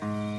Mm-hmm.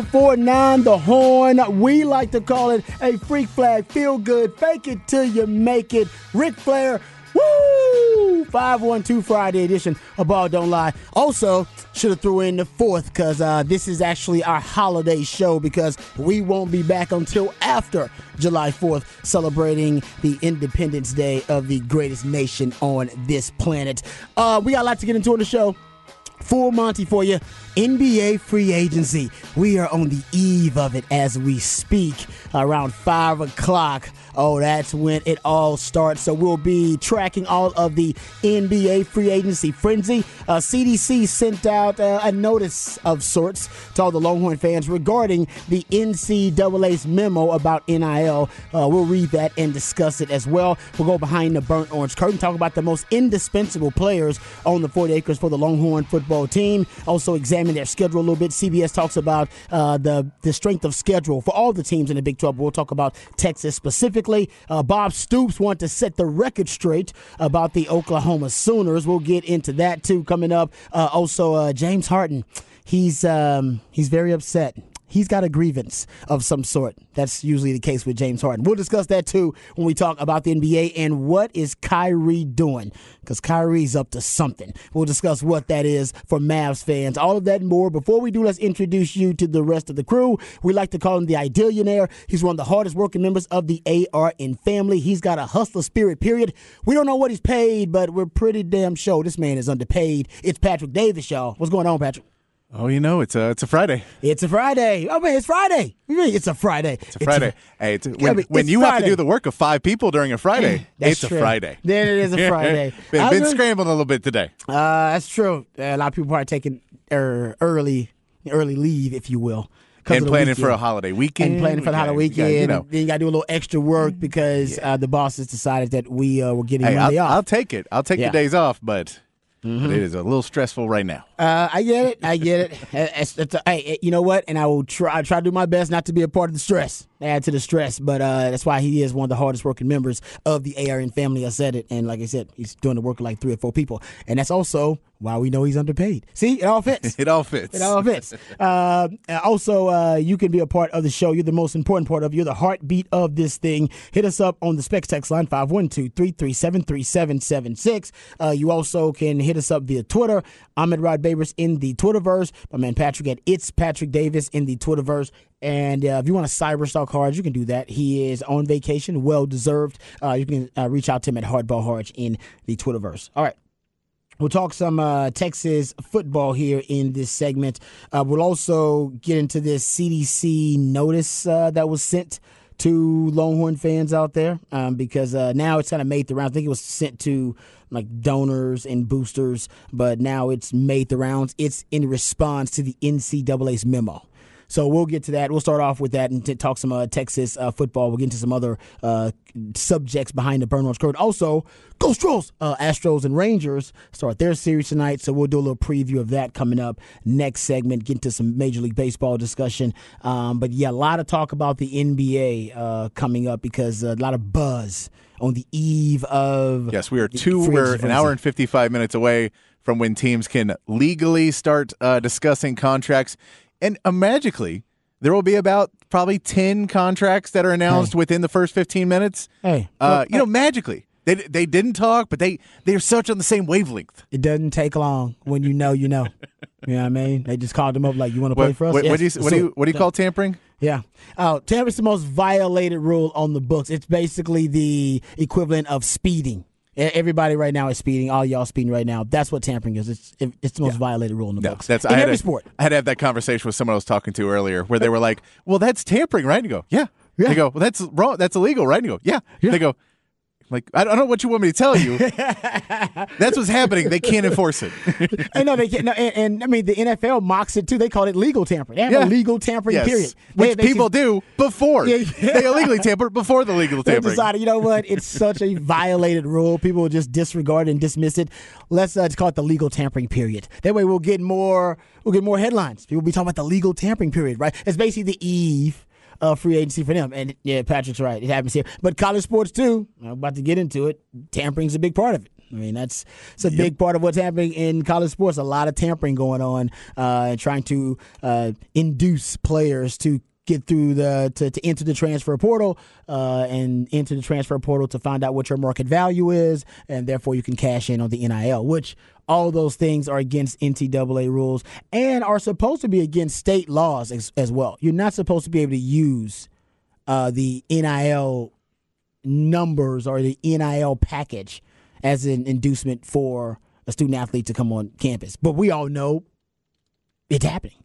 1049 The Horn. We like to call it a freak flag. Feel good. Fake it till you make it. Ric Flair. Woo! 512 Friday edition A Ball Don't Lie. Also, should have threw in the fourth because uh, this is actually our holiday show because we won't be back until after July 4th, celebrating the Independence Day of the greatest nation on this planet. Uh, we got a lot to get into on the show. Full Monty for you. NBA free agency. We are on the eve of it as we speak. Around 5 o'clock. Oh, that's when it all starts. So we'll be tracking all of the NBA free agency frenzy. Uh, CDC sent out uh, a notice of sorts to all the Longhorn fans regarding the NCAA's memo about NIL. Uh, we'll read that and discuss it as well. We'll go behind the burnt orange curtain, talk about the most indispensable players on the 40 acres for the Longhorn football team. Also examine their schedule a little bit. CBS talks about uh, the the strength of schedule for all the teams in the Big 12. We'll talk about Texas specifically. Uh, Bob Stoops want to set the record straight about the Oklahoma Sooners. We'll get into that too coming up. Uh, also, uh, James Harden. He's um, he's very upset he's got a grievance of some sort. That's usually the case with James Harden. We'll discuss that too when we talk about the NBA and what is Kyrie doing because Kyrie's up to something. We'll discuss what that is for Mavs fans. All of that and more. Before we do, let's introduce you to the rest of the crew. We like to call him the Idealionaire. He's one of the hardest working members of the ARN family. He's got a hustler spirit, period. We don't know what he's paid, but we're pretty damn sure this man is underpaid. It's Patrick Davis, y'all. What's going on, Patrick? Oh, you know, it's a it's a Friday. It's a Friday. Oh man, it's Friday. It's a Friday? It's a Friday. It's a, hey, it's, when, yeah, when you Friday. have to do the work of five people during a Friday, it's true. a Friday. Then it is a Friday. been, been really, scrambling a little bit today. Uh, that's true. A lot of people are taking er, early early leave, if you will. And planning for a holiday weekend. And planning for the holiday weekend. You know. Then you got to do a little extra work because yeah. uh, the bosses decided that we uh, were getting hey, Monday I'll, off. I'll take it. I'll take yeah. the days off, but Mm-hmm. But it is a little stressful right now. Uh, I get it. I get it. It's, it's a, hey, you know what? And I will try. I try to do my best not to be a part of the stress, add to the stress. But uh, that's why he is one of the hardest working members of the ARN family. I said it, and like I said, he's doing the work of like three or four people, and that's also why we know he's underpaid. See, it all fits. it all fits. It all fits. uh, also, uh, you can be a part of the show. You're the most important part of. You're the heartbeat of this thing. Hit us up on the Specs text line 512-337-3776. Uh, you also can hit us up via Twitter. Ahmed Rod Babers in the Twitterverse. My man Patrick at It's Patrick Davis in the Twitterverse. And uh, if you want to cyber stalk you can do that. He is on vacation, well deserved. Uh, you can uh, reach out to him at Hardball Harge in the Twitterverse. All right. We'll talk some uh, Texas football here in this segment. Uh, we'll also get into this CDC notice uh, that was sent to Longhorn fans out there um, because uh, now it's kind of made the rounds. I think it was sent to like donors and boosters, but now it's made the rounds. It's in response to the NCAA's memo. So we'll get to that. We'll start off with that and t- talk some uh, Texas uh, football. We'll get into some other uh, subjects behind the burn orange curtain. Also, Go Stros! Uh, Astros and Rangers start their series tonight, so we'll do a little preview of that coming up next segment. Get into some Major League Baseball discussion. Um, but yeah, a lot of talk about the NBA uh, coming up because a lot of buzz on the eve of. Yes, we are two. We're an hour and fifty-five minutes away from when teams can legally start uh, discussing contracts and uh, magically there will be about probably 10 contracts that are announced hey. within the first 15 minutes. Hey, uh, you know, magically. They, they didn't talk, but they they're such on the same wavelength. It doesn't take long when you know you know. you know what I mean? They just called them up like, "You want to play for us?" What, yes. what, do you what do you what do you call tampering? Yeah, uh, tampering's the most violated rule on the books. It's basically the equivalent of speeding. Everybody right now is speeding. All y'all speeding right now. That's what tampering is. It's it's the most yeah. violated rule in the no, books. That's in I every a, sport. I had to have that conversation with someone I was talking to earlier, where they were like, "Well, that's tampering, right?" And you go, "Yeah." yeah. They go, "Well, that's wrong. That's illegal, right?" And you go, "Yeah." yeah. They go, like I don't know what you want me to tell you. That's what's happening. They can't enforce it. I know they can't. No, and, and, I mean the NFL mocks it too. They call it legal tampering. They have yeah. a legal tampering yes. period, which they, people do before yeah, yeah. they illegally tamper before the legal tampering. They decided, you know what? It's such a violated rule. People will just disregard and dismiss it. Let's uh, just call it the legal tampering period. That way, we'll get more. We'll get more headlines. People will be talking about the legal tampering period, right? It's basically the eve uh, free agency for them. And yeah, Patrick's right. It happens here. But college sports too. I'm about to get into it. Tampering's a big part of it. I mean, that's it's a yep. big part of what's happening in college sports. A lot of tampering going on, uh, and trying to uh, induce players to get through the to, to enter the transfer portal uh, and enter the transfer portal to find out what your market value is, and therefore you can cash in on the NIL, which all those things are against NCAA rules and are supposed to be against state laws as, as well. You're not supposed to be able to use uh, the NIL numbers or the NIL package as an inducement for a student athlete to come on campus. But we all know it's happening.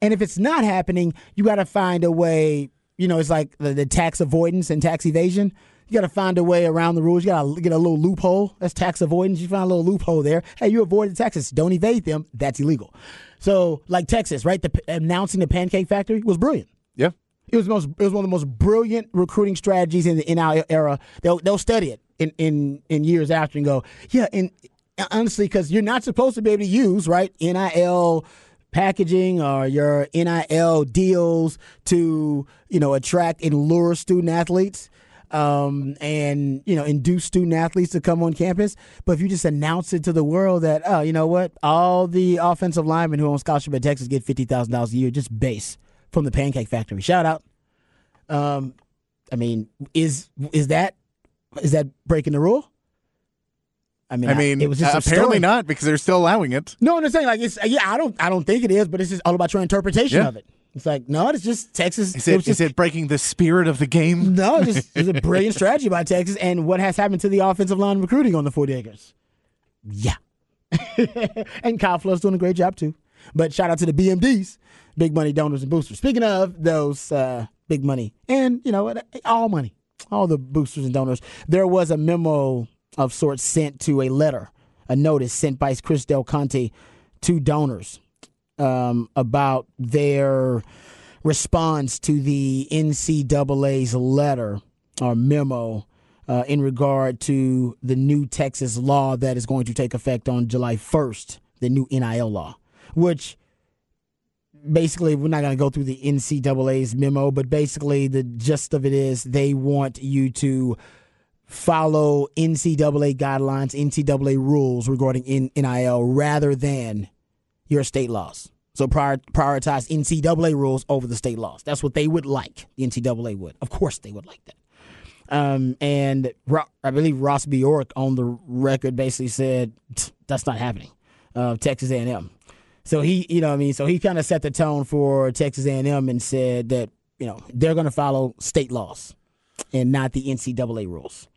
And if it's not happening, you got to find a way. You know, it's like the, the tax avoidance and tax evasion. You got to find a way around the rules. You got to get a little loophole. That's tax avoidance. You find a little loophole there. Hey, you avoided taxes. Don't evade them. That's illegal. So, like Texas, right? The, announcing the Pancake Factory was brilliant. Yeah. It was most. It was one of the most brilliant recruiting strategies in the NIL era. They'll they'll study it in in in years after and go, yeah. And uh, honestly, because you're not supposed to be able to use right NIL packaging or your NIL deals to, you know, attract and lure student athletes um, and, you know, induce student athletes to come on campus. But if you just announce it to the world that, oh, you know what, all the offensive linemen who are on scholarship at Texas get $50,000 a year just base from the Pancake Factory. Shout out. Um, I mean, is is that is that breaking the rule? I mean, I mean, it was just apparently not because they're still allowing it. No, I'm just saying like it's yeah. I don't I don't think it is, but it's just all about your interpretation yeah. of it. It's like no, it's just Texas. Is it, it, just, is it breaking the spirit of the game? No, it's, just, it's a brilliant strategy by Texas, and what has happened to the offensive line recruiting on the Forty Acres? Yeah, and Kyle Flood's doing a great job too. But shout out to the BMDs, big money donors and boosters. Speaking of those uh, big money and you know all money, all the boosters and donors, there was a memo of sorts sent to a letter, a notice sent by Chris Del Conte to donors um, about their response to the NCAA's letter or memo uh, in regard to the new Texas law that is going to take effect on July 1st, the new NIL law, which basically we're not going to go through the NCAA's memo, but basically the gist of it is they want you to follow NCAA guidelines, NCAA rules regarding NIL rather than your state laws. So prior, prioritize NCAA rules over the state laws. That's what they would like. The NCAA would. Of course, they would like that. Um, and I believe Ross Bjork on the record basically said that's not happening. Uh, Texas A&M. So he, you know, I mean, so he kind of set the tone for Texas A&M and said that you know they're going to follow state laws and not the NCAA rules.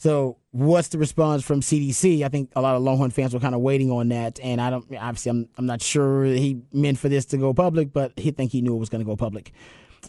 So what's the response from CDC? I think a lot of Longhorn fans were kind of waiting on that, and I don't obviously I'm I'm not sure he meant for this to go public, but he think he knew it was going to go public.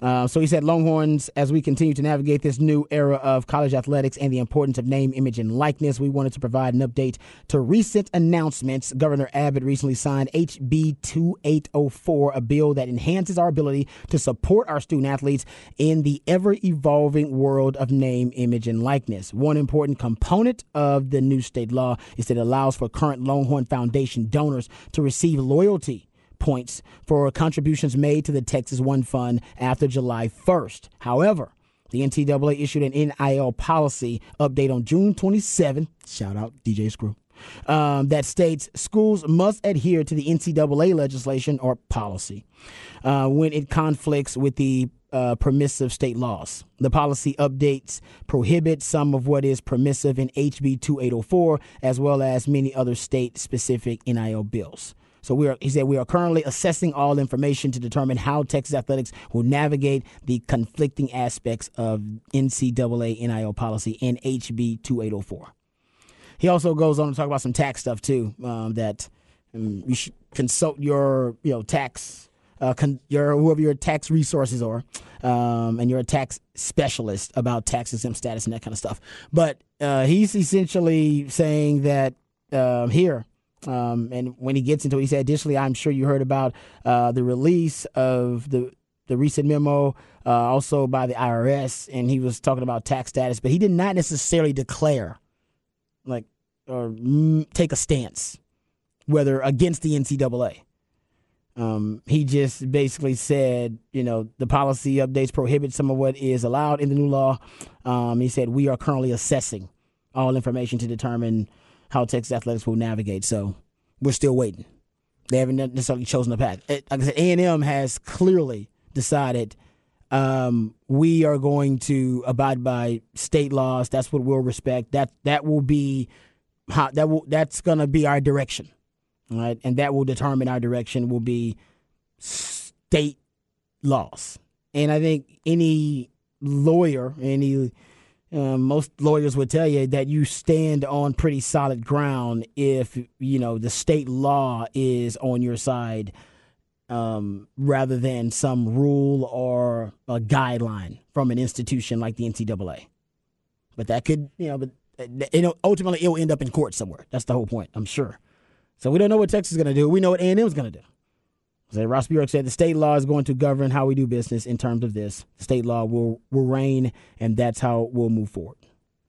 Uh, so he said, Longhorns, as we continue to navigate this new era of college athletics and the importance of name, image, and likeness, we wanted to provide an update to recent announcements. Governor Abbott recently signed HB 2804, a bill that enhances our ability to support our student athletes in the ever evolving world of name, image, and likeness. One important component of the new state law is that it allows for current Longhorn Foundation donors to receive loyalty points for contributions made to the Texas One Fund after July 1st. However, the NCAA issued an NIL policy update on June 27. Shout out DJ Screw. Um, that states schools must adhere to the NCAA legislation or policy uh, when it conflicts with the uh, permissive state laws. The policy updates prohibit some of what is permissive in HB 2804, as well as many other state specific NIL bills. So we are, he said, we are currently assessing all information to determine how Texas athletics will navigate the conflicting aspects of NCAA NIL policy and HB 2804. He also goes on to talk about some tax stuff too. Um, that um, you should consult your, you know, tax, uh, con- your whoever your tax resources are, um, and you're a tax specialist about tax exempt status and that kind of stuff. But uh, he's essentially saying that uh, here um, and when he gets into it, he said, additionally, I'm sure you heard about uh, the release of the the recent memo, uh, also by the IRS, and he was talking about tax status, but he did not necessarily declare, like, or take a stance, whether against the NCAA. Um, he just basically said, you know, the policy updates prohibit some of what is allowed in the new law. Um, he said, we are currently assessing all information to determine how Texas athletics will navigate. So we're still waiting. They haven't necessarily chosen a path. Like I said, A and M has clearly decided um, we are going to abide by state laws. That's what we'll respect. That that will be how that will that's going to be our direction, right? And that will determine our direction. Will be state laws. And I think any lawyer, any um, most lawyers would tell you that you stand on pretty solid ground if you know the state law is on your side um, rather than some rule or a guideline from an institution like the NCAA. But that could, you know, but you know, ultimately it will end up in court somewhere. That's the whole point, I'm sure. So we don't know what Texas is going to do. We know what A&M is going to do. So Ross Bjork said the state law is going to govern how we do business in terms of this. State law will will reign, and that's how we'll move forward.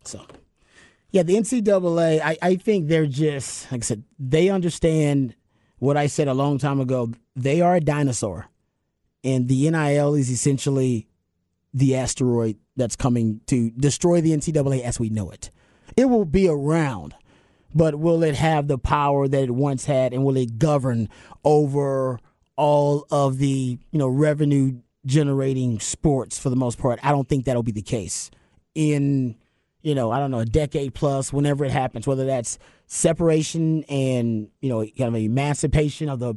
So, yeah, the NCAA, I, I think they're just like I said, they understand what I said a long time ago. They are a dinosaur, and the NIL is essentially the asteroid that's coming to destroy the NCAA as we know it. It will be around, but will it have the power that it once had, and will it govern over? All of the you know revenue generating sports for the most part. I don't think that'll be the case in you know I don't know a decade plus whenever it happens. Whether that's separation and you know kind of emancipation of the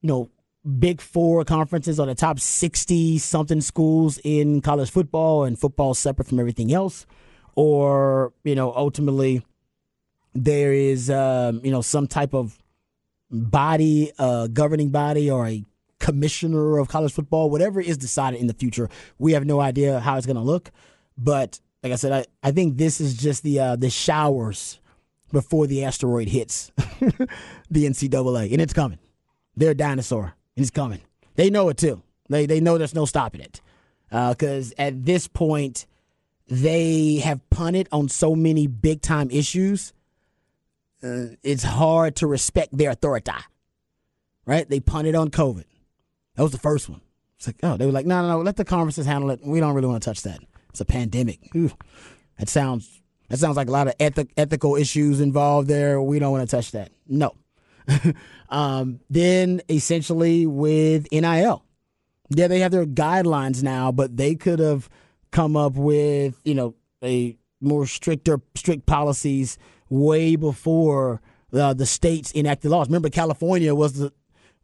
you know big four conferences or the top 60 something schools in college football and football separate from everything else or you know ultimately there is um, you know some type of body, a governing body, or a commissioner of college football, whatever is decided in the future, we have no idea how it's going to look. But like I said, I, I think this is just the uh, the showers before the asteroid hits the NCAA, and it's coming. They're a dinosaur, and it's coming. They know it too. They they know there's no stopping it, because uh, at this point, they have punted on so many big time issues uh, it's hard to respect their authority. Right? They punted on COVID. That was the first one. It's like, oh, they were like, no, no, no, let the conferences handle it. We don't really want to touch that. It's a pandemic. Ooh, that sounds that sounds like a lot of ethic, ethical issues involved there. We don't want to touch that. No. um, then essentially with NIL, yeah, they have their guidelines now, but they could have come up with you know a more stricter strict policies way before uh, the states enacted laws. Remember, California was the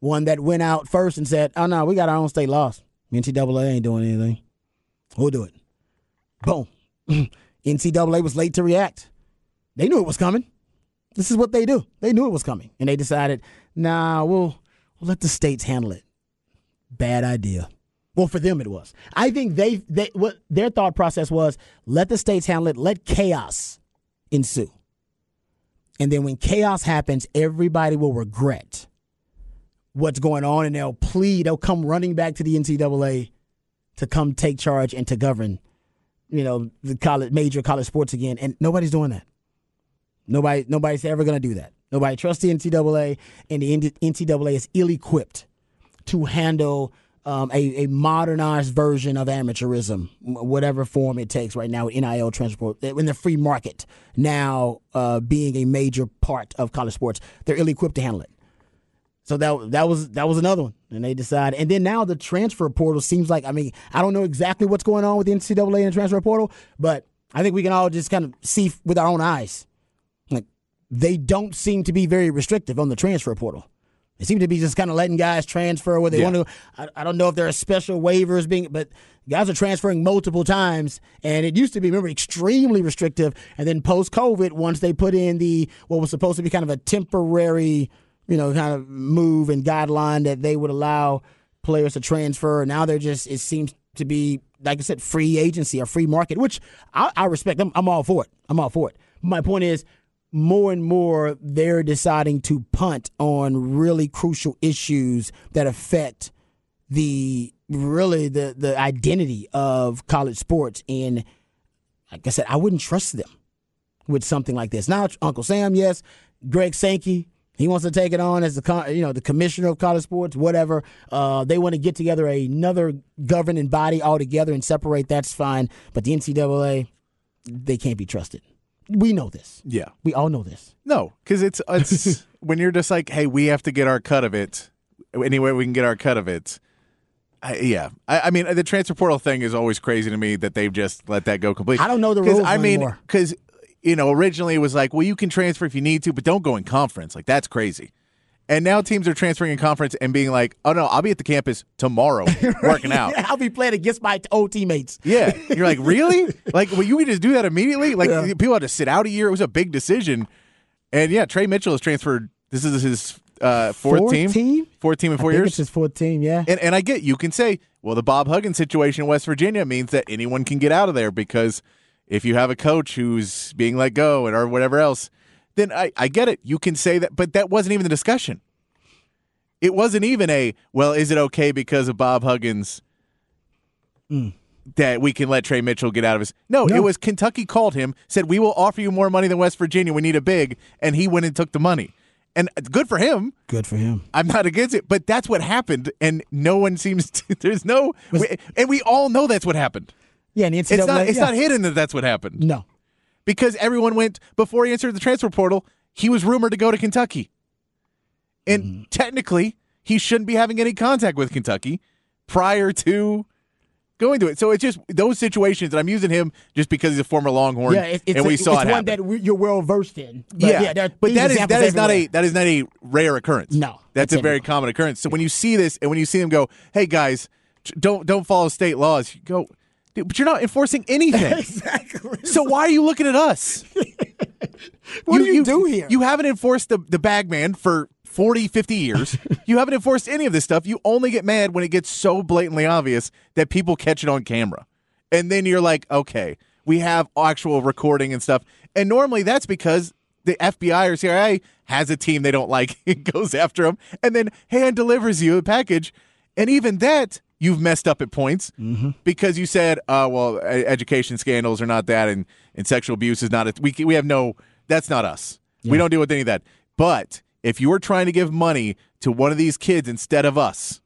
one that went out first and said, "Oh no, we got our own state laws. NCAA ain't doing anything. We'll do it." Boom. NCAA was late to react. they knew it was coming. This is what they do. They knew it was coming, and they decided, nah, we'll, we'll let the states handle it. Bad idea. Well, for them it was. I think they they what their thought process was: let the states handle it, let chaos ensue, and then when chaos happens, everybody will regret what's going on, and they'll plead. They'll come running back to the NCAA to come take charge and to govern, you know, the college major college sports again. And nobody's doing that. Nobody, nobody's ever to do that. Nobody trusts the NCAA, and the NCAA is ill-equipped to handle um, a, a, modernized version of amateurism, whatever form it takes right now NIL transport in the free market now uh, being a major part of college sports. They're ill equipped to handle it. So that that was that was another one, and they decided. And then now the transfer portal seems like I mean I don't know exactly what's going on with the NCAA and the transfer portal, but I think we can all just kind of see with our own eyes. Like they don't seem to be very restrictive on the transfer portal. They seem to be just kind of letting guys transfer where they yeah. want to. I, I, don't know if there are special waivers being, but guys are transferring multiple times. And it used to be, remember, extremely restrictive. And then post COVID, once they put in the what was supposed to be kind of a temporary, you know, kind of move and guideline that they would allow players to transfer. Now they're just, it seems to be, like I said, free agency or free market, which I, I respect. I'm, I'm all for it. I'm all for it. My point is, more and more they're deciding to punt on really crucial issues that affect the really the the identity of college sports and like I said I wouldn't trust them with something like this. Now Uncle Sam, yes, Greg Sankey, he wants to take it on as the you know the commissioner of college sports, whatever. Uh, they want to get together another governing body altogether and separate. That's fine, but the NCAA, they can't be trusted we know this. Yeah, we all know this. No, because it's it's when you're just like, hey, we have to get our cut of it. Anyway, we can get our cut of it. I, yeah, I, I, mean the transfer portal thing is always crazy to me that they've just let that go completely. I don't know the rules. I mean, because you know originally it was like, well, you can transfer if you need to, but don't go in conference. Like that's crazy. And now teams are transferring in conference and being like, "Oh no, I'll be at the campus tomorrow working out. I'll be playing against my old teammates." Yeah, you're like, really? like, well, you can just do that immediately? Like, yeah. people had to sit out a year. It was a big decision. And yeah, Tre Mitchell has transferred. This is his uh, fourth, fourth team. team. Fourth team in four years. It's his fourth team. Yeah. And and I get you can say, well, the Bob Huggins situation in West Virginia means that anyone can get out of there because if you have a coach who's being let go and or whatever else, then I I get it. You can say that, but that wasn't even the discussion. It wasn't even a, well, is it okay because of Bob Huggins mm. that we can let Tre Mitchell get out of his. No, no, it was Kentucky called him, said, we will offer you more money than West Virginia. We need a big. And he went and took the money. And good for him. Good for him. I'm not against it, but that's what happened. And no one seems to, there's no, was, and we all know that's what happened. Yeah, and it's not, it's yeah. not hidden that that's what happened. No. Because everyone went, before he entered the transfer portal, he was rumored to go to Kentucky. And mm-hmm. technically, he shouldn't be having any contact with Kentucky prior to going to it. So it's just those situations, and I'm using him just because he's a former Longhorn. Yeah, it's, and we a, saw it's it one happen. that you're well versed in. But yeah, yeah but that is that is not a that is not a rare occurrence. No, that's a very common occurrence. So when you see this, and when you see them go, "Hey guys, don't don't follow state laws," you go. But you're not enforcing anything. exactly. So why are you looking at us? what you, do you, you, do here? You haven't enforced the, the bag man for 40, 50 years. you haven't enforced any of this stuff. You only get mad when it gets so blatantly obvious that people catch it on camera. And then you're like, okay, we have actual recording and stuff. And normally that's because the FBI or CIA has a team they don't like and goes after them and then hand delivers you a package. And even that, you've messed up at points mm-hmm. because you said, uh, well, education scandals are not that and, and sexual abuse is not, a, we, we have no, that's not us. Yeah. We don't deal with any of that. But if you are trying to give money to one of these kids instead of us,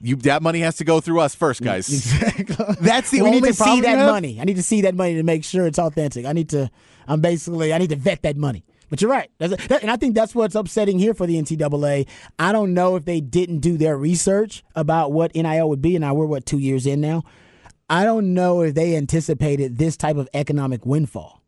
you that money has to go through us first, guys. Exactly. That's the we only need to see that money. I need to see that money to make sure it's authentic. I need to. I'm basically. I need to vet that money. But you're right, that, and I think that's what's upsetting here for the NCAA. I don't know if they didn't do their research about what NIL would be, and now we're what two years in now. I don't know if they anticipated this type of economic windfall.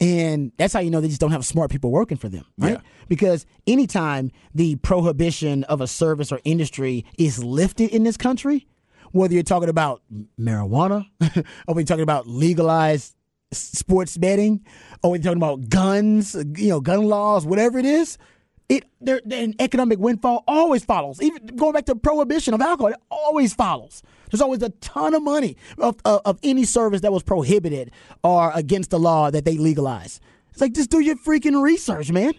And that's how you know they just don't have smart people working for them, right? Yeah. Because anytime the prohibition of a service or industry is lifted in this country, whether you're talking about marijuana or we're talking about legalized sports betting, or we're talking about guns, uh, you know, gun laws, whatever it is, it there an economic windfall always follows. Even going back to prohibition of alcohol, it always follows. There's always a ton of money of, of, of any service that was prohibited or against the law that they legalize. It's like just do your freaking research, man.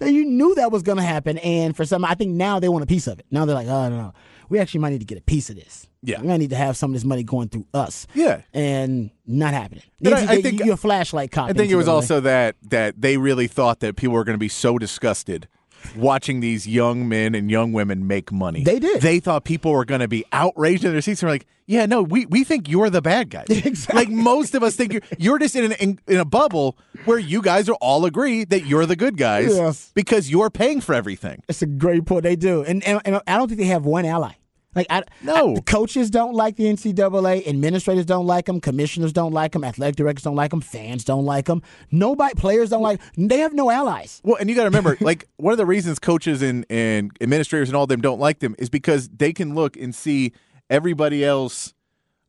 You knew that was going to happen, and for some, I think now they want a piece of it. Now they're like, oh no, no, we actually might need to get a piece of this. Yeah, we might need to have some of this money going through us. Yeah, and not happening. I, I think you're a flashlight cop. I think it was also that that they really thought that people were going to be so disgusted watching these young men and young women make money. They did. They thought people were going to be outraged in their seats. And were like, yeah, no, we, we think you're the bad guys. Exactly. Like most of us think you're you're just in, an, in in a bubble where you guys are all agree that you're the good guys yes. because you're paying for everything. It's a great point. They do, and, and, and I don't think they have one ally. Like I, no, I, coaches don't like the NCAA, administrators don't like them, commissioners don't like them, athletic directors don't like them, fans don't like them. Nobody, players don't like. They have no allies. Well, and you got to remember, like one of the reasons coaches and and administrators and all of them don't like them is because they can look and see everybody else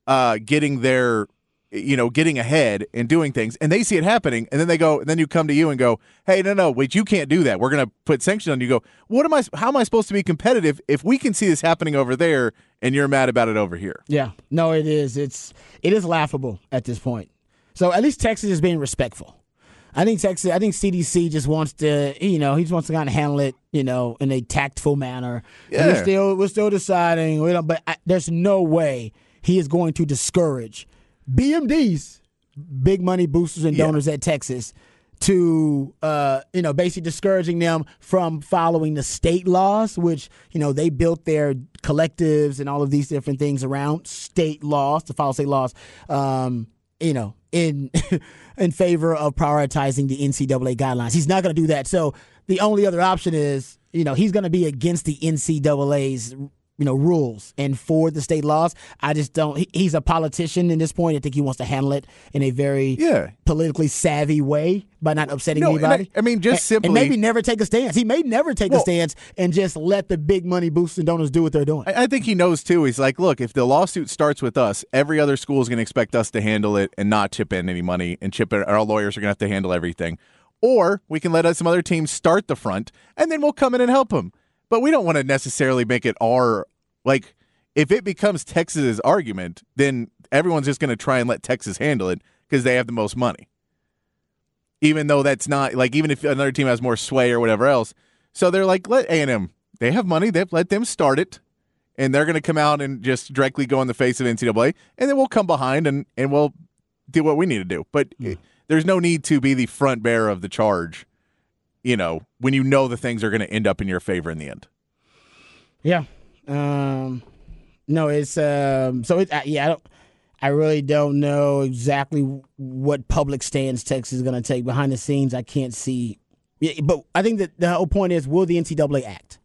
uh, getting their you know, getting ahead and doing things, and they see it happening, and then they go, and then you come to you and go, "Hey, no, no, wait, you can't do that. We're going to put sanctions on you." Go, what am I? How am I supposed to be competitive if we can see this happening over there, and you're mad about it over here? Yeah, no, it is. It's it is laughable at this point. So at least Texas is being respectful. I think Texas. I think CDC just wants to, you know, he just wants to kind of handle it, you know, in a tactful manner. Yeah. We're still we're still deciding. We don't, but I, there's no way he is going to discourage BMDs, big money boosters and donors yeah. at Texas, to uh, you know basically discouraging them from following the state laws, which you know they built their collectives and all of these different things around state laws to follow state laws. Um, you know, in in favor of prioritizing the NCAA guidelines. He's not going to do that. So the only other option is, you know, he's going to be against the NCAA's you know rules and for the state laws. I just don't. He, he's a politician in this point. I think he wants to handle it in a very yeah. politically savvy way by not upsetting no, anybody. I, I, mean, just and, simply and maybe never take a stance. He may never take well, a stance and just let the big money boosters and donors do what they're doing. I, I think he knows too. He's like, look, if the lawsuit starts with us, every other school is going to expect us to handle it and not chip in any money, and chip in. Our lawyers are going to have to handle everything. Or we can let some other teams start the front, and then we'll come in and help them. But we don't want to necessarily make it our like if it becomes Texas's argument, then everyone's just going to try and let Texas handle it because they have the most money. Even though that's not like even if another team has more sway or whatever else, so they're like let A and M. They have money. They let them start it, and they're going to come out and just directly go in the face of NCAA, and then we'll come behind and and we'll do what we need to do. But mm. there's no need to be the front bearer of the charge. You know, when you know the things are going to end up in your favor in the end. Yeah. Um, no, it's um. So it, yeah, I don't. I really don't know exactly what public stance Texas is going to take behind the scenes. I can't see, Yeah, but I think that the whole point is: will the NCAA act?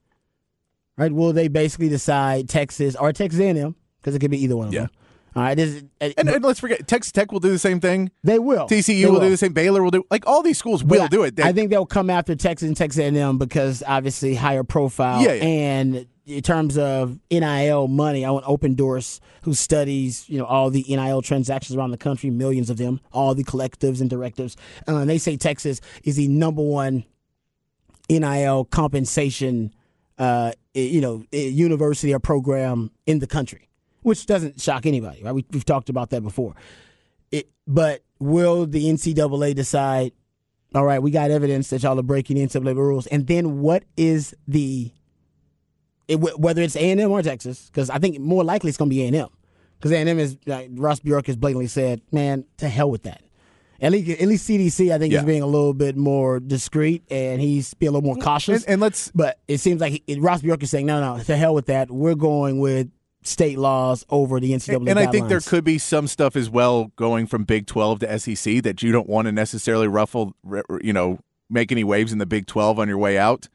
Right? Will they basically decide Texas or Texas A&M because it could be either one of yeah. them? All right, this, uh, and, and, let's forget Texas Tech will do the same thing. They will. TCU they will, will, do the same. Baylor will do. Like all these schools will but do it. They, I think they'll come after Texas and Texas A&M because obviously higher profile. Yeah, yeah. And in terms of NIL money, I want Opendorse, who studies you know all the NIL transactions around the country, millions of them, all the collectives and directives. Uh, and they say Texas is the number one NIL compensation, uh, you know, university or program in the country, which doesn't shock anybody, right? We, have talked about that before. It, but will the NCAA decide? All right, we got evidence that y'all are breaking the NCAA rules, and then what is the it, whether it's A and M or Texas, because I think more likely it's going to be A and M, because A and M is like, Ross Bjork has blatantly said, "Man, to hell with that." At least, at least CDC, I think, yeah. is being a little bit more discreet and he's being a little more cautious. And, and let's, but it seems like he, Ross Bjork is saying, "No, no, to hell with that. We're going with state laws over the NCAA." And, and I think there could be some stuff as well going from Big Twelve to SEC that you don't want to necessarily ruffle, you know, make any waves in the Big Twelve on your way out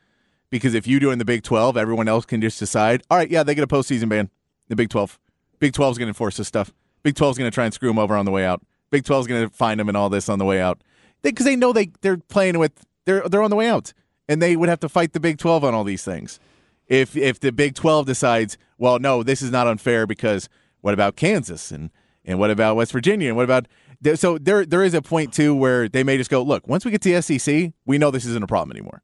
because if you do in the Big 12, everyone else can just decide, all right, yeah, they get a postseason ban. The Big 12. Big 12 is going to enforce this stuff. Big 12 is going to try and screw them over on the way out. Big 12 is going to find them and all this on the way out because they, they, know they they're playing with they're they're on the way out and they would have to fight the Big 12 on all these things. If if the Big 12 decides, well, no, this is not unfair because what about Kansas and And what about West Virginia? And what about so there there is a point too where they may just go, look, once we get to the SEC, we know this isn't a problem anymore.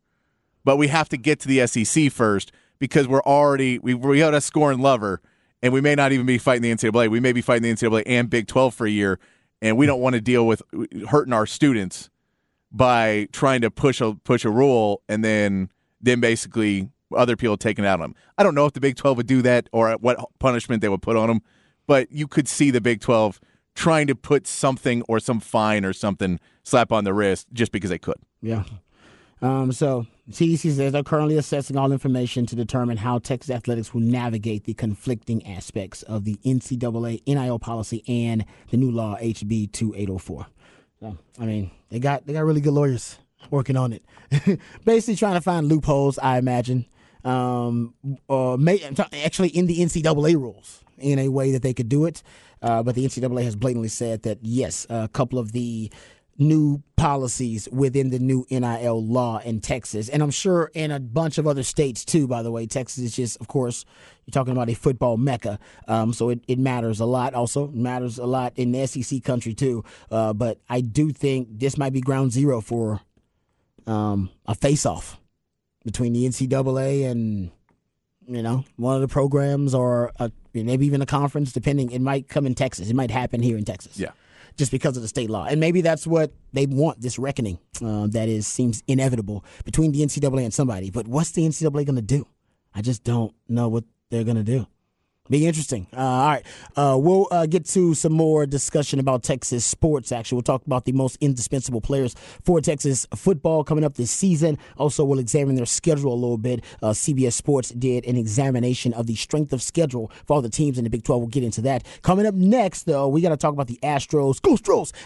But we have to get to the SEC first because we're already we we got a scoring lover and we may not even be fighting the NCAA. We may be fighting the NCAA and Big 12 for a year and we don't want to deal with hurting our students by trying to push a push a rule and then then basically other people taking out on them. I don't know if the Big 12 would do that or what punishment they would put on them, but you could see the Big 12 trying to put something or some fine or something slap on the wrist just because they could. Yeah. Um, so CDC says they're currently assessing all information to determine how Texas athletics will navigate the conflicting aspects of the NCAA NIL policy and the new law HB 2804. So, I mean, they got they got really good lawyers working on it, basically trying to find loopholes. I imagine, um, or may, actually in the NCAA rules in a way that they could do it. Uh, but the NCAA has blatantly said that yes, a couple of the new policies within the new NIL law in Texas. And I'm sure in a bunch of other states too, by the way. Texas is just, of course, you're talking about a football mecca. Um, so it, it matters a lot also. Matters a lot in the SEC country too. Uh, but I do think this might be ground zero for um, a face off between the NCAA and you know, one of the programs or a, maybe even a conference, depending. It might come in Texas. It might happen here in Texas. Yeah. Just because of the state law. And maybe that's what they want this reckoning uh, that is seems inevitable between the NCAA and somebody. But what's the NCAA going to do? I just don't know what they're going to do. Be interesting. Uh, all right. Uh, we'll uh, get to some more discussion about Texas sports, actually. We'll talk about the most indispensable players for Texas football coming up this season. Also, we'll examine their schedule a little bit. Uh, CBS Sports did an examination of the strength of schedule for all the teams in the Big 12. We'll get into that. Coming up next, though, we got to talk about the Astros, Go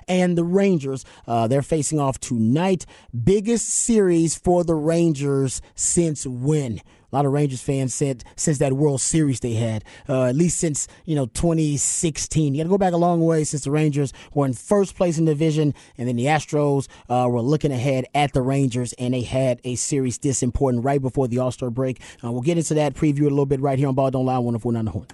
and the Rangers. Uh, they're facing off tonight. Biggest series for the Rangers since when? A lot of Rangers fans said since that World Series they had, uh, at least since you know 2016. You got to go back a long way since the Rangers were in first place in the division, and then the Astros uh, were looking ahead at the Rangers, and they had a series this important right before the All Star break. Uh, we'll get into that preview a little bit right here on Ball Don't Lie, 104.9 The Horn.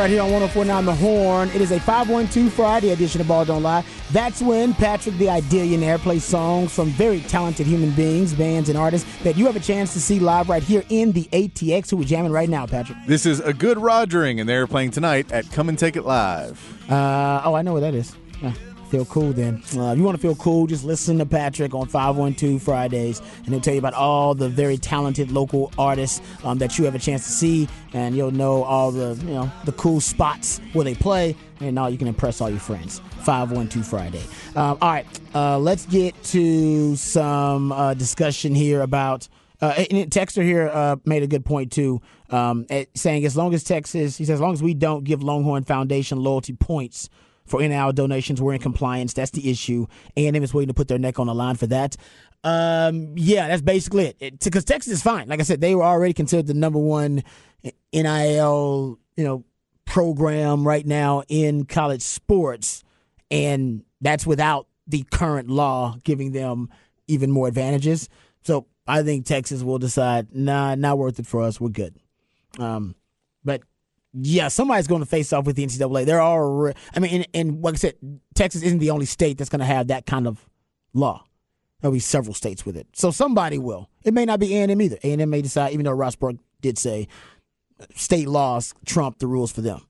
Right here on 1049 The Horn. It is a 512 Friday edition of Ball Don't Lie. That's when Patrick the Ideallionaire plays songs from very talented human beings, bands, and artists that you have a chance to see live right here in the ATX. Who we're jamming right now, Patrick? This is a good Rogering, and they're playing tonight at Come and Take It Live. Uh, oh, I know what that is. Yeah, feel cool then. Uh, if you want to feel cool, just listen to Patrick on 512 Fridays, and he'll tell you about all the very talented local artists um, that you have a chance to see, and you'll know all the you know the cool spots where they play, and now you can impress all your friends. 512 Friday. Um, all right, uh, let's get to some uh, discussion here about. Uh, Texter here uh, made a good point too, um, saying as long as Texas, he says, as long as we don't give Longhorn Foundation loyalty points for NIL donations, we're in compliance. That's the issue. A&M is waiting to put their neck on the line for that. Um, yeah, that's basically it. Because Texas is fine. Like I said, they were already considered the number one NIL, you know, program right now in college sports, and that's without the current law giving them even more advantages. So I think Texas will decide, nah, not worth it for us. We're good. Um, but yeah, somebody's going to face off with the NCAA. There are, all, I mean, and, and like I said, Texas isn't the only state that's going to have that kind of law. There'll be several states with it, so somebody will. It may not be A and M either. A and M may decide, even though Ross Bjork did say state laws trump the rules for them.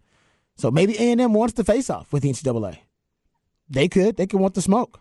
So maybe A and M wants to face off with the NCAA. They could. They could want the smoke.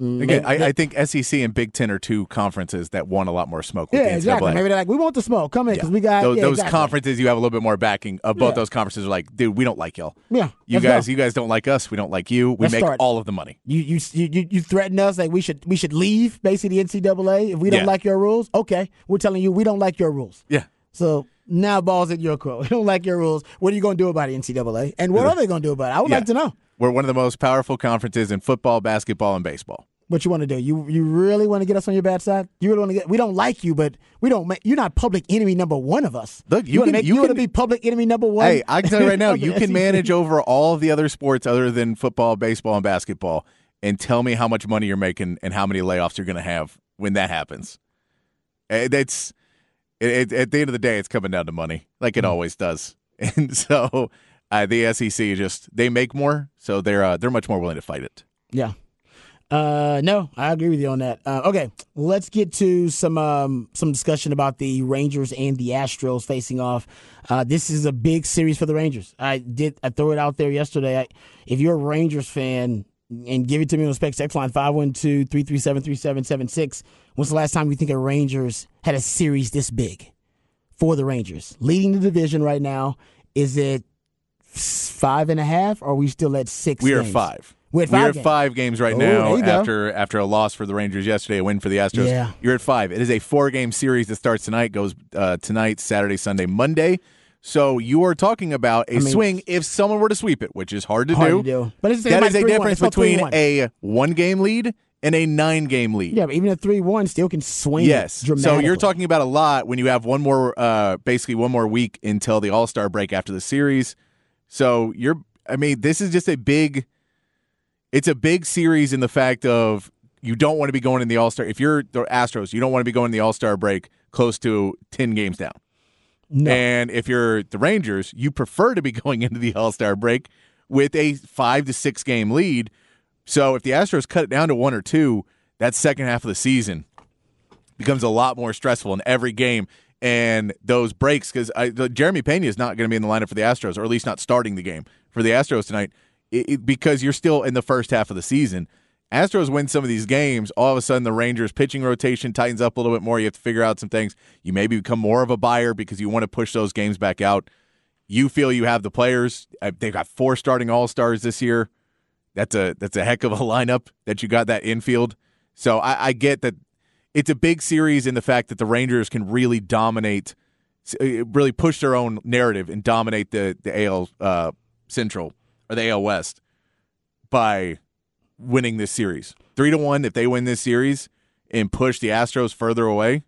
Mm, Again, I, I think SEC and Big Ten are two conferences that want a lot more smoke. With yeah, exactly. Maybe they're like, we want the smoke. Come in because we got those, yeah, those exactly. conferences you have a little bit more backing. Of both Yeah. those conferences are like, dude, we don't like y'all. Yeah, You guys, go. you guys don't like us. We don't like you. We Let's make start. all of the money. You you you you threaten us like we should we should leave basically the NCAA if we don't Yeah. like your rules. Okay, we're telling you we don't like your rules. Yeah. So now balls in your court. We don't like your rules. What are you going to do about the NCAA? And what are they going to do about it? I would Yeah. like to know We're one of the most powerful conferences in football, basketball, and baseball. what you want to do. You you really want to get us on your bad side? You really want to get? We don't like you, but we don't. You're not public enemy number one of us. Look, you wanna can- make, you want to be public enemy number one. Hey, I can tell you right now, you can manage over all of the other sports other than football, baseball, and basketball, and tell me how much money you're making and how many layoffs you're going to have when that happens. Eh, That's it, it, at the end of the day, it's coming down to money, like it always does. And so, uh, the SEC just they make more, so they're uh, they're much more willing to fight it. Yeah. Uh, no, I agree with you on that. Uh, okay, let's get to some um, some discussion about the Rangers and the Astros facing off. Uh, this is a big series for the Rangers. I did I throw it out there yesterday. I, if you're a Rangers fan and give it to me on Specs X line 512-337-3776, when's the last time you think a Rangers had a series this big for the Rangers? Leading the division right now, is it five and a half or are we still at six? We are five. We're at five are games. five games right Oh, now go. after after a loss for the Rangers yesterday, a win for the Astros. Yeah. You're at five. It is a four game series that starts tonight, goes uh, tonight, Saturday, Sunday, Monday. So you are talking about a mean- swing if someone were to sweep it, which is hard to Hard do. to do. But it's that is a 3-1. difference between 3-1. a one game lead and a nine game lead. Yeah, but even a three-one still can swing. Yes. So you're talking about a lot when you have one more, uh, basically one more week until the All Star break after the series. So you're, I mean, this is just a big, it's a big series in the fact of you don't want to be going in the All Star. If you're the Astros, you don't want to be going in the All Star break close to 10 games down. No. And if you're the Rangers, you prefer to be going into the All Star break with a five to six game lead. So if the Astros cut it down to one or two, that second half of the season becomes a lot more stressful in every game. And those breaks, because Jeremy Pena is not going to be in the lineup for the Astros, or at least not starting the game for the Astros tonight, it, it- because you're still in the first half of the season. Astros win some of these games, all of a sudden the Rangers pitching rotation tightens up a little bit more. You have to figure out some things. You maybe become more of a buyer because you want to push those games back out. You feel you have the players. They've got four starting all stars this year. That's a that's a heck of a lineup that you got that infield. So I, I get that it's a big series in the fact that the Rangers can really dominate, uh, really push their own narrative and dominate the the AL uh, Central or the AL West by winning this series three to one. If they win this series and push the Astros further away,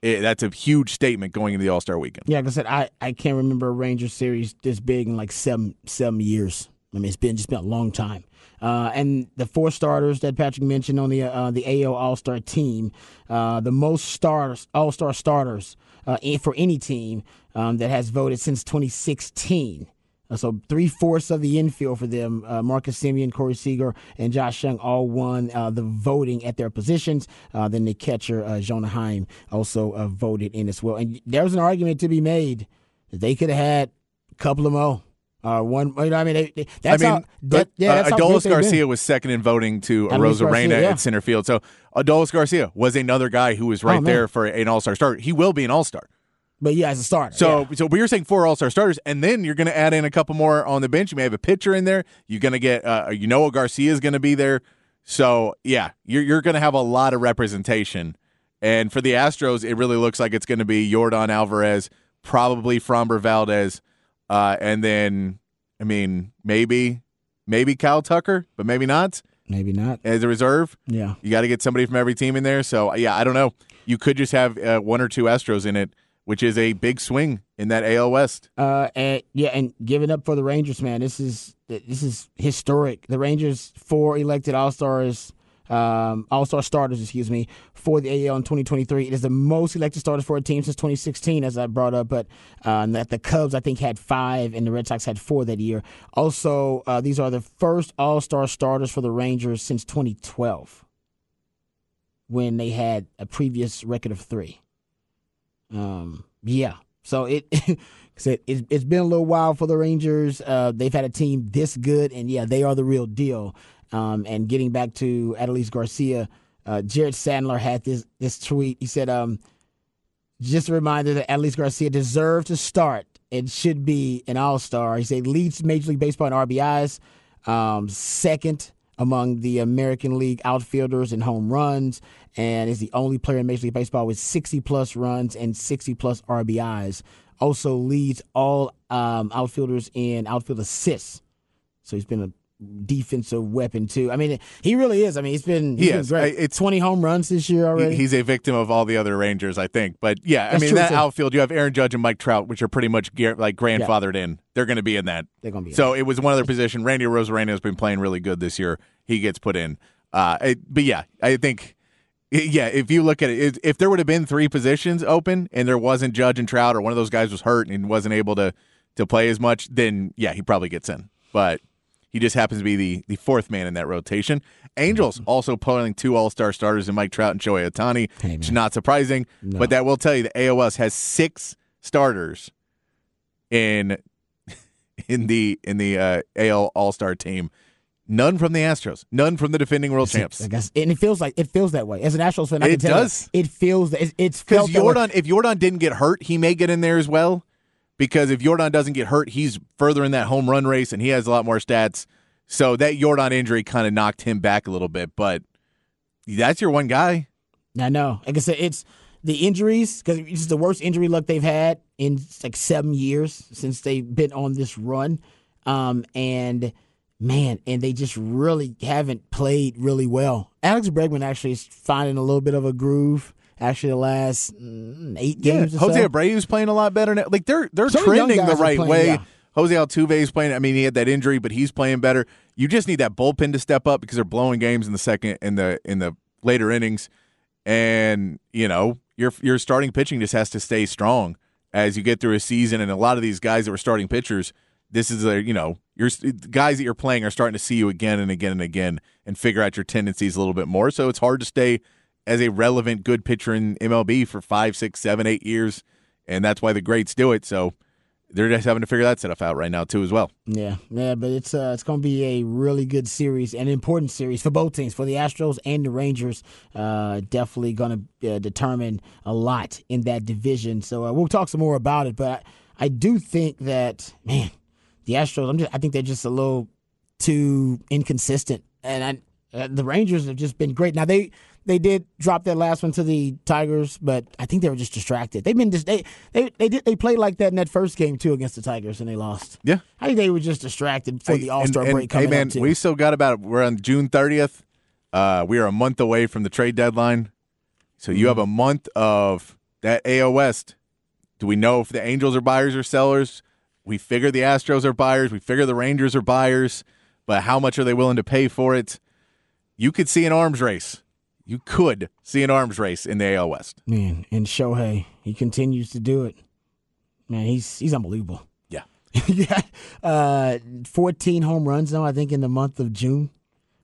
it, that's a huge statement going into the All Star weekend. yeah, like I said, I, I can't remember a Ranger series this big in like seven seven years. I mean, it's been just been a long time. Uh, and the four starters that Patrick mentioned on the uh, the AL All Star team, uh, the most stars All Star starters uh, for any team um, that has voted since 2016. Uh, so three fourths of the infield for them, uh, Marcus Semien, Corey Seager, and Josh Jung all won uh, the voting at their positions. Uh, then the catcher, uh, Jonah Heim, also voted in as well. And there was an argument to be made that they could have had a couple of more. Uh, one, you know, I mean, they, they, that's I mean, how, that, yeah, uh, that's how Adolis great they've been. Garcia was second in voting to Adolis Arozarena yeah. at center field. So Adolis Garcia was another guy who was right Oh, there for an All Star start. He will be an All Star. But yeah, as a starter. So, yeah. so we were saying four All Star starters, and then you're going to add in a couple more on the bench. You may have a pitcher in there. You're going to get, uh, you know, Garcia is going to be there. So, yeah, you're you're going to have a lot of representation. And for the Astros, it really looks like it's going to be Yordan Alvarez, probably Framber Valdez, uh, and then, I mean, maybe, maybe Kyle Tucker, but maybe not maybe not. as a reserve. Yeah. You got to get somebody from every team in there. So yeah, I don't know. You could just have uh, one or two Astros in it, which is a big swing in that AL West. Uh, and yeah, and giving up for the Rangers, man. This is this is historic. The Rangers four elected All Stars, um, All Star starters, excuse me, for the AL in 2023. It is the most elected starters for a team since 2016, as I brought up. But uh, that the Cubs, I think, had five, and the Red Sox had four that year. Also, uh, these are the first All Star starters for the Rangers since 2012, when they had a previous record of three. Um, yeah. So it, it's, it's been a little while for the Rangers. Uh, they've had a team this good, and yeah, they are the real deal. Um, and getting back to Adolis Garcia, uh, Jared Sandler had this this tweet. He said, um, "Just a reminder that Adolis Garcia deserves to start and should be an All Star." He said leads Major League Baseball in RBIs, um, second among the American League outfielders in home runs, and is the only player in Major League Baseball with 60 plus runs and 60 plus RBIs. Also leads all um, outfielders in outfield assists. So he's been a defensive weapon too. I mean, he really is. I mean, he's been he's He been great. It's- twenty home runs this year already. He- He's a victim of all the other Rangers, I think. But yeah, I mean that too. outfield, you have Aaron Judge and Mike Trout, which are pretty much gear, like grandfathered in. They're going to be in that. They're gonna be in So it was one other position. Randy Arozarena has been playing really good this year. He gets put in. Uh, it- but yeah, I think. Yeah, if you look at it, if- if there would have been three positions open and there wasn't Judge and Trout, or one of those guys was hurt and wasn't able to to play as much, then yeah, he probably gets in. But he just happens to be the the fourth man in that rotation. Angels also pulling two All Star starters in Mike Trout and Shohei Ohtani, Hey, which is not surprising. But that will tell you the AOS has six starters in in the in the uh, AL All Star team. None from the Astros. None from the defending world champs. I guess, and it feels like it feels that way. As an Astros fan, I It can tell you, does. it feels that it, it's Because felt. Yordan, if Yordan didn't get hurt, he may get in there as well. Because if Yordan doesn't get hurt, he's further in that home run race and he has a lot more stats. So that Yordan injury kind of knocked him back a little bit. But that's your one guy. I know. Like I said, it's the injuries because it's the worst injury luck they've had in like seven years since they've been on this run. Um, and man, and they just really haven't played really well. Alex Bregman actually is finding a little bit of a groove. Actually, the last mm, eight games. or Jose so. Abreu's playing a lot better now. Like they're they're Some of the young trending the right playing, way. yeah. Jose Altuve's playing. I mean, he had that injury, but he's playing better. You just need that bullpen to step up because they're blowing games in the second in the in the later innings, and you know your your starting pitching just has to stay strong as you get through a season. And a lot of these guys that were starting pitchers, this is a you know your guys that you're playing are starting to see you again and again and again and figure out your tendencies a little bit more. So it's hard to stay as a relevant good pitcher in MLB for five, six, seven, eight years, and that's why the greats do it. So they're just having to figure that stuff out right now too, as well. Yeah, yeah, but it's uh, it's going to be a really good series, an important series for both teams, for the Astros and the Rangers. Uh, definitely going to uh, determine a lot in that division. So uh, we'll talk some more about it. But I, I do think that man, the Astros, I'm just, I think they're just a little too inconsistent, and I, uh, the Rangers have just been great. Now they they did drop that last one to the Tigers, but I think they were just distracted. They've been just they they they did they played like that in that first game too against the Tigers, and they lost. Yeah. I think they were just distracted for the All Star break coming Hey man, we still got about we're on June 30th. Uh, we are a month away from the trade deadline, so you Mm-hmm. have a month of that AL West. Do we know if the Angels are buyers or sellers? We figure the Astros are buyers. We figure the Rangers are buyers, but how much are they willing to pay for it? You could see an arms race. You could see an arms race in the AL West. Man, and Shohei, he continues to do it. Man, he's he's unbelievable. Yeah. yeah, uh, 14 home runs now, I think, in the month of June,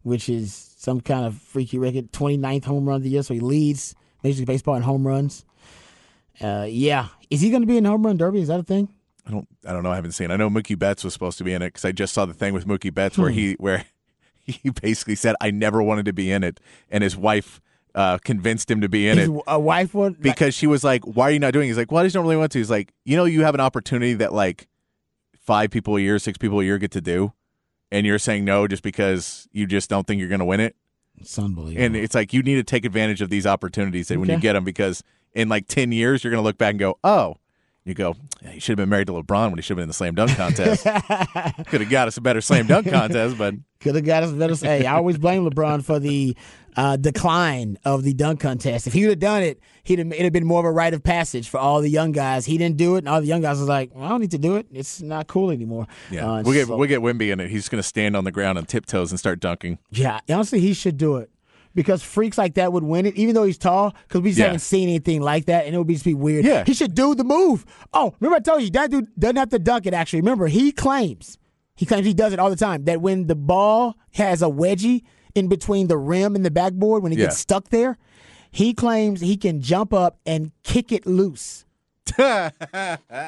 which is some kind of freaky record. 29th home run of the year, so he leads Major League Baseball in home runs. Uh, yeah, is he going to be in home run derby? Is that a thing? I don't I don't know. I haven't seen. I know Mookie Betts was supposed to be in it because I just saw the thing with Mookie Betts where he where he basically said I never wanted to be in it, and his wife uh, convinced him to be in His it a wife would because she was like, "Why are you not doing?" it? He's like, "Well, I just don't really want to." He's like, "You know, you have an opportunity that like five people a year, six people a year get to do, and you're saying no just because you just don't think you're going to win it." It's unbelievable. And it's like you need to take advantage of these opportunities and when you get them because in like 10 years, you're going to look back and go, oh, you go, yeah, he should have been married to LeBron when he should have been in the slam dunk contest. Could have got us a better slam dunk contest, but Could have got us better. Hey, I always blame LeBron for the uh, decline of the dunk contest. If he would have done it, he'd have, it'd have been more of a rite of passage for all the young guys. He didn't do it, and all the young guys was like, well, "I don't need to do it. It's not cool anymore." yeah, Uh, we'll get so- we'll get Wemby in it. He's going to stand on the ground on tiptoes and start dunking. Yeah, honestly, he should do it because freaks like that would win it, even though he's tall. Because we just Yeah. haven't seen anything like that, and it would be just be weird. Yeah. he should do the move. Oh, remember I told you that dude doesn't have to dunk it. Actually, remember he claims he claims he does it all the time. That when the ball has a wedgie in between the rim and the backboard, when it Yeah. gets stuck there, he claims he can jump up and kick it loose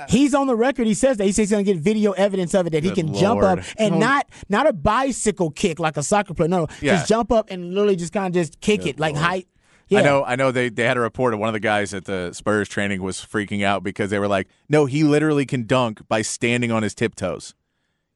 he's on the record. He says that he says he's going to get video evidence of it that he Good can jump up and Oh. not not a bicycle kick like a soccer player. No, Yeah. just jump up and literally just kind of just kick it like height. Yeah. I know. I know. They they had a report of one of the guys at the Spurs training was freaking out because they were like, "No, he literally can dunk by standing on his tiptoes.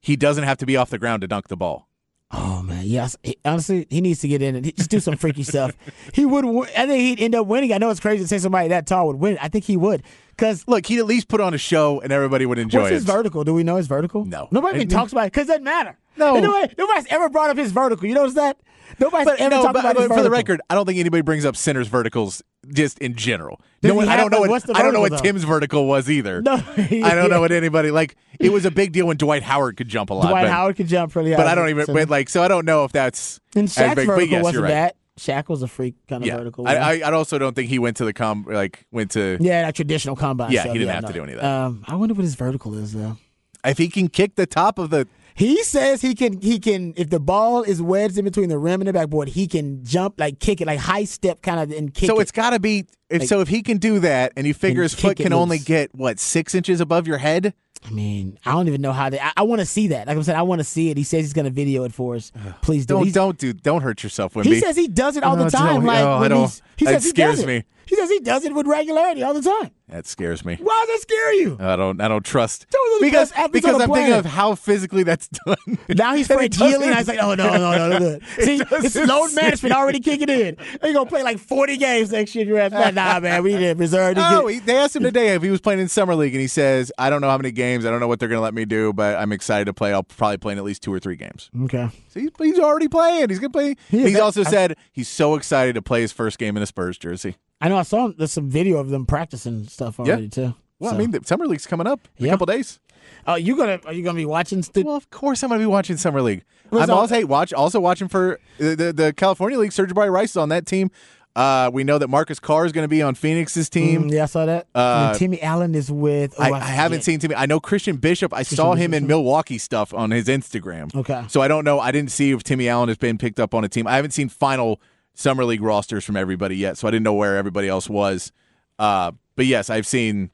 He doesn't have to be off the ground to dunk the ball." Oh man, yes. He- honestly, he needs to get in and just do some freaky stuff. He would. I think he'd end up winning. I know it's crazy to say somebody that tall would win. I think he would because. Look, he'd at least put on a show and everybody would enjoy What's his it. vertical? Do we know his vertical? No. Nobody I even mean- talks about it because it doesn't matter. No. And nobody, nobody's ever brought up his vertical. You notice that? Nobody's but ever no, talked but, about his but for the record, I don't think anybody brings up centers verticals just in general. No one, I don't know what I don't know what though? Tim's vertical was either. No, I don't know what anybody like. It was a big deal when Dwight Howard could jump a lot. Dwight but, Howard could jump pretty high. but I don't even. But like, so I don't know if that's and Shaq's big, vertical yes, wasn't right. bad. Shaq was a freak kind of Yeah, vertical. I, I, I also don't think he went to the com like went to. yeah, that traditional combine. Yeah, he didn't have no. to do any of that. Um, I wonder what his vertical is though. If he can kick the top of the, He says he can he can if the ball is wedged in between the rim and the backboard, he can jump like kick it like high step kind of and kick it. so it. it's got to be. If, Like- so if he can do that, and you figure And his foot can only get what six inches above your head, I mean, I don't even know how they. I, I want to see that. Like I said, I want to see it. He says he's going to video it for us. Please do. don't He's- don't do don't hurt yourself, Wemby. He says he does it all No, the time. Like oh, I don't- he that says he scares does it. me. He says he does it with regularity all the time. that scares me. Why does that scare you? I don't. I don't trust Those are because because I'm thinking of how physically that's done. Now he's And afraid it. I was like, oh no, no, no, no, no. See, it's doesn't load management already kicking in. You're gonna play like 40 games next year. Your ass, like, nah, man, we to reserve. Oh, he, they asked him today if he was playing in summer league, and he says, "I don't know how many games. I don't know what they're to let me do, but I'm excited to play. I'll probably play in at least two or three games." okay. So he's, he's already playing. He's to play. He he's also I- said he's so excited to play his first game in a Spurs jersey. I know. I saw there's some video of them practicing stuff already too. Well, So- I mean, the summer league's coming up in Yeah. a couple days. oh, you gonna are you gonna be watching? St- Well, of course I'm going to be watching summer league. I'm all- also hey, watch also watching for the, the the California league. Sir'Jabari Rice is on that team. Uh, we know that Marcus Carr is going to be on Phoenix's team. Mm, yeah, I saw that. Uh, and Timmy Allen is with. Oh, I, I, I haven't seen Timmy. I know Christian Bishop. I saw him in Milwaukee stuff on his Instagram. Okay. So I don't know. I didn't see if Timmy Allen has been picked up on a team. I haven't seen final summer league rosters from everybody yet, so I didn't know where everybody else was. Uh, but yes, I've seen.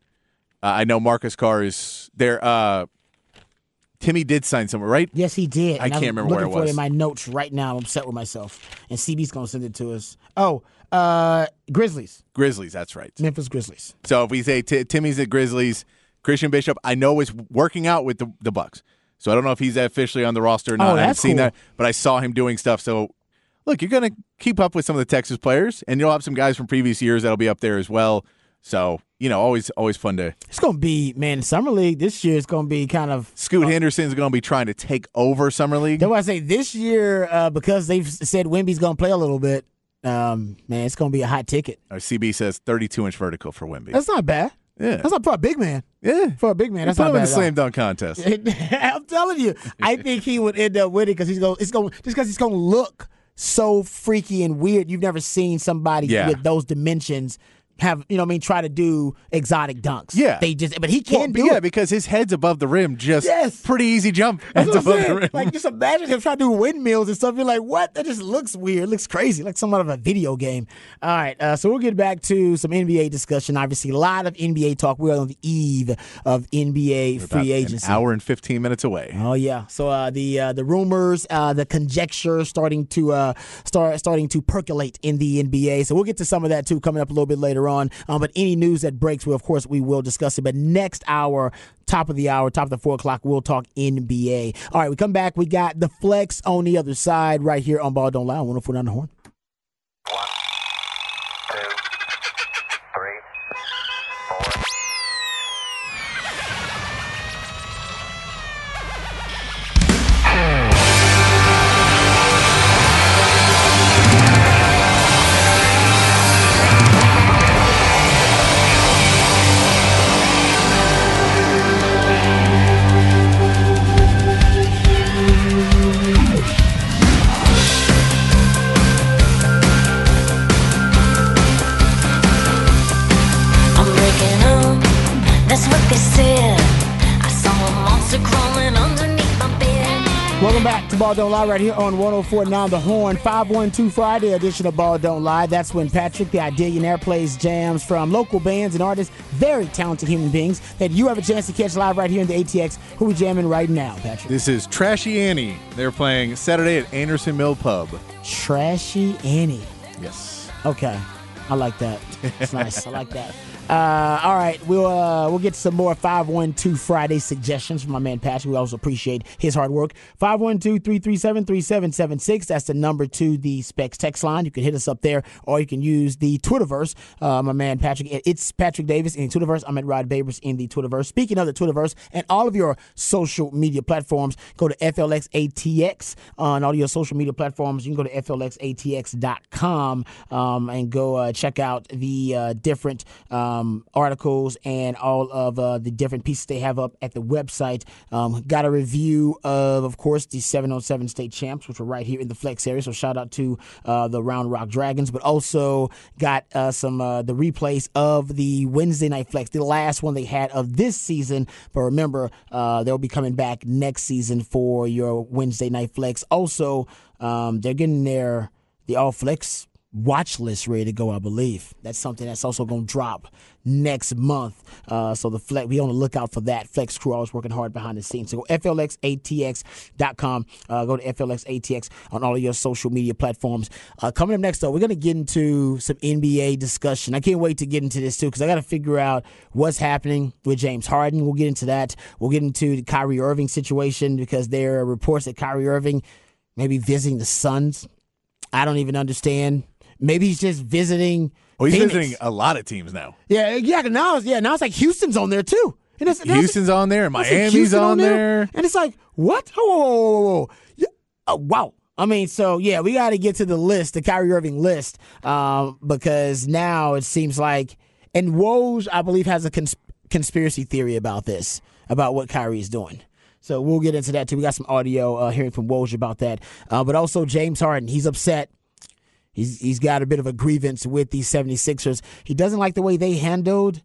Uh, I know Marcus Carr is there. Uh, Timmy did sign somewhere, right? Yes, he did. I and I'm can't remember where looking it for was. in my notes right now. I'm upset with myself. And CB's gonna send it to us. Oh, uh, Grizzlies, Grizzlies. That's right. Memphis Grizzlies. So if we say T- Timmy's at Grizzlies, Christian Bishop, I know is working out with the the Bucks. So I don't know if he's officially on the roster or not. Oh, I haven't that's seen cool. that, but I saw him doing stuff. So look, you're going to keep up with some of the Texas players, and you'll have some guys from previous years that'll be up there as well. So you know, always always fun to. It's gonna be man. Summer league this year is gonna be kind of. Scoot Henderson's going to be trying to take over summer league. That's why I say this year uh, because they've said Wemby's gonna play a little bit. Um, man, it's gonna be a hot ticket. Our CB says 32 inch vertical for Wemby. That's not bad. yeah, That's not for a big man. yeah. For a big man, that's Put not him in the slam dunk contest. I'm telling you, I think he would end up winning because he's going. It's going just because he's going to look so freaky and weird. You've never seen somebody Yeah. with those dimensions have you know what I mean try to do exotic dunks. Yeah. they just but he Well, can but do yeah, it. because his head's above the rim. Just Yes. pretty easy jump. That's what above the rim. Like just imagine him trying to do windmills and stuff. You're like, what? That just looks weird. It looks crazy, like some out of a video game. All right, uh, so we'll get back to some NBA discussion. Obviously, a lot of NBA talk. We're on the eve of NBA About free an agency. hour and 15 minutes away. Oh yeah. So uh, the uh, the rumors, uh, the conjecture starting to uh, start starting to percolate in the NBA. So we'll get to some of that too coming up a little bit later on. Um, but any news that breaks, we of course we will discuss it. But next hour, top of the hour, top of the four o'clock, we'll talk NBA. All right, we come back. We got the flex on the other side right here on Ball Don't Lie. One foot on the horn. Welcome back to Ball Don't Lie right here on 1049 The Horn. 512 Friday edition of Ball Don't Lie. That's when Patrick, the Idillionaire, plays jams from local bands and artists, very talented human beings that you have a chance to catch live right here in the ATX. Who we jamming right now, Patrick? This is Trashy Annie. They're playing Saturday at Anderson Mill Pub. Trashy Annie. Yes. Okay. I like that. It's nice. I like that. Uh, all right, we'll uh, we'll get some more 512 Friday suggestions from my man Patrick. We also appreciate his hard work. 512-337-3776. That's the number to the Specs text line. You can hit us up there, or you can use the Twitterverse. Uh, my man Patrick, it's Patrick Davis in the Twitterverse. I'm at Rod Babers in the Twitterverse. Speaking of the Twitterverse and all of your social media platforms, go to FLXATX on all your social media platforms. You can go to FLXATX.com um, and go uh, check out the uh, different. Um, articles and all of uh, the different pieces they have up at the website. Um, got a review of, of course, the 707 state champs, which were right here in the Flex area. So shout out to uh, the Round Rock Dragons, but also got uh, some uh, the replays of the Wednesday Night Flex, the last one they had of this season. But remember, uh, they'll be coming back next season for your Wednesday Night Flex. Also, um, they're getting their the All Flex watch list ready to go, I believe. That's something that's also going to drop next month. Uh, so the flex, be on the lookout for that. Flex crew always working hard behind the scenes. So go FLXATX.com. Uh, go to FLXATX on all of your social media platforms. Uh, coming up next, though, we're going to get into some NBA discussion. I can't wait to get into this, too, because I got to figure out what's happening with James Harden. We'll get into that. We'll get into the Kyrie Irving situation because there are reports that Kyrie Irving may be visiting the Suns. I don't even understand. Maybe he's just visiting. Well, he's Phoenix. visiting a lot of teams now. Yeah, yeah. Now, it's, yeah, now it's like Houston's on there too. And it's, Houston's on there, like Miami's Houston on there. and it's like what? Oh, whoa, whoa, whoa, whoa. Yeah. Oh, wow. I mean, so yeah, we got to get to the list, the Kyrie Irving list, um, because now it seems like, and Woj, I believe, has a cons- conspiracy theory about this, about what Kyrie is doing. So we'll get into that too. We got some audio uh, hearing from Woj about that, uh, but also James Harden. He's upset He's he's got a bit of a grievance with the 76ers. He doesn't like the way they handled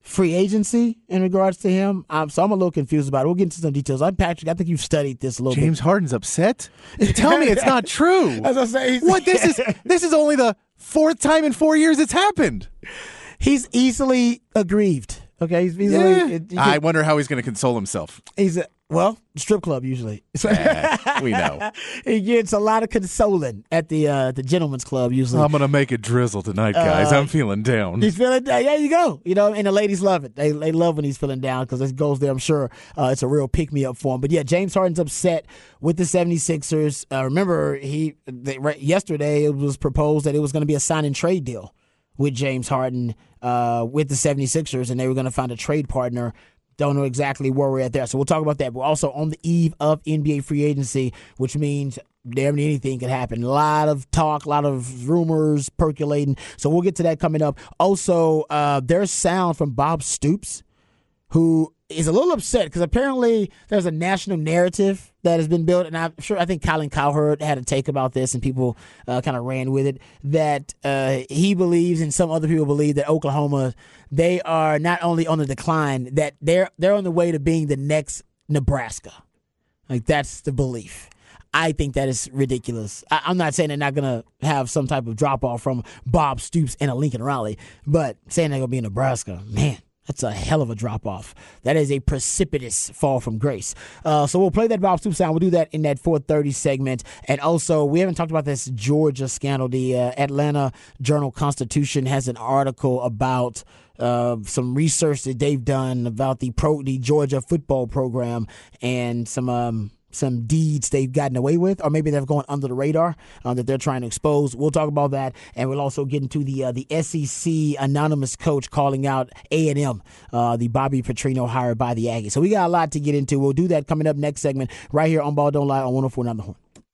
free agency in regards to him. Um, so I'm a little confused about it. We'll get into some details. I'm Patrick. I think you've studied this a little James Harden's upset. Tell me it's not true. As I say, he's, what this is this is only the fourth time in four years it's happened. he's easily aggrieved. Okay, he's easily. Yeah. it- I wonder how he's going to console himself. he's a, well strip club usually. we know. he gets a lot of consoling at the uh, the gentleman's club usually. I'm going to make it drizzle tonight, guys. I'm feeling down. He's feeling down. There you go. You know, and the ladies love it. They they love when he's feeling down because it goes there. I'm sure uh, it's a real pick me up for him. But yeah, James Harden's upset with the 76ers. Uh, remember, he they, right, yesterday it was proposed that it was going to be a sign and trade deal with James Harden uh, with the 76ers, and they were going to find a trade partner. Don't know exactly where we're at there. So we'll talk about that. We're also on the eve of NBA free agency, which means damn anything could happen. A lot of talk, a lot of rumors percolating. So we'll get to that coming up. Also, uh, there's sound from Bob Stoops, who is a little upset because apparently there's a national narrative that has been built, and I'm sure I think Colin Cowherd had a take about this, and people uh, kind of ran with it. That uh, he believes, and some other people believe, that Oklahoma they are not only on the decline, that they're they're on the way to being the next Nebraska. Like that's the belief. I think that is ridiculous. I, I'm not saying they're not gonna have some type of drop off from Bob Stoops and a Lincoln Riley, but saying they're gonna be in Nebraska, man, that's a hell of a drop off. That is a precipitous fall from grace. Uh, so we'll play that Bob Stoops sound. We'll do that in that 4:30 segment, and also we haven't talked about this Georgia scandal. The uh, Atlanta Journal Constitution has an article about uh, some research that they've done about the pro the Georgia football program and some um, some deeds they've gotten away with, or maybe they're going under the radar uh, that they're trying to expose. We'll talk about that, and we'll also get into the uh, the SEC anonymous coach calling out A and M, uh, the Bobby Petrino hired by the Aggies. So we got a lot to get into. We'll do that coming up next segment right here on Ball Don't Lie on 104.9 The Horn.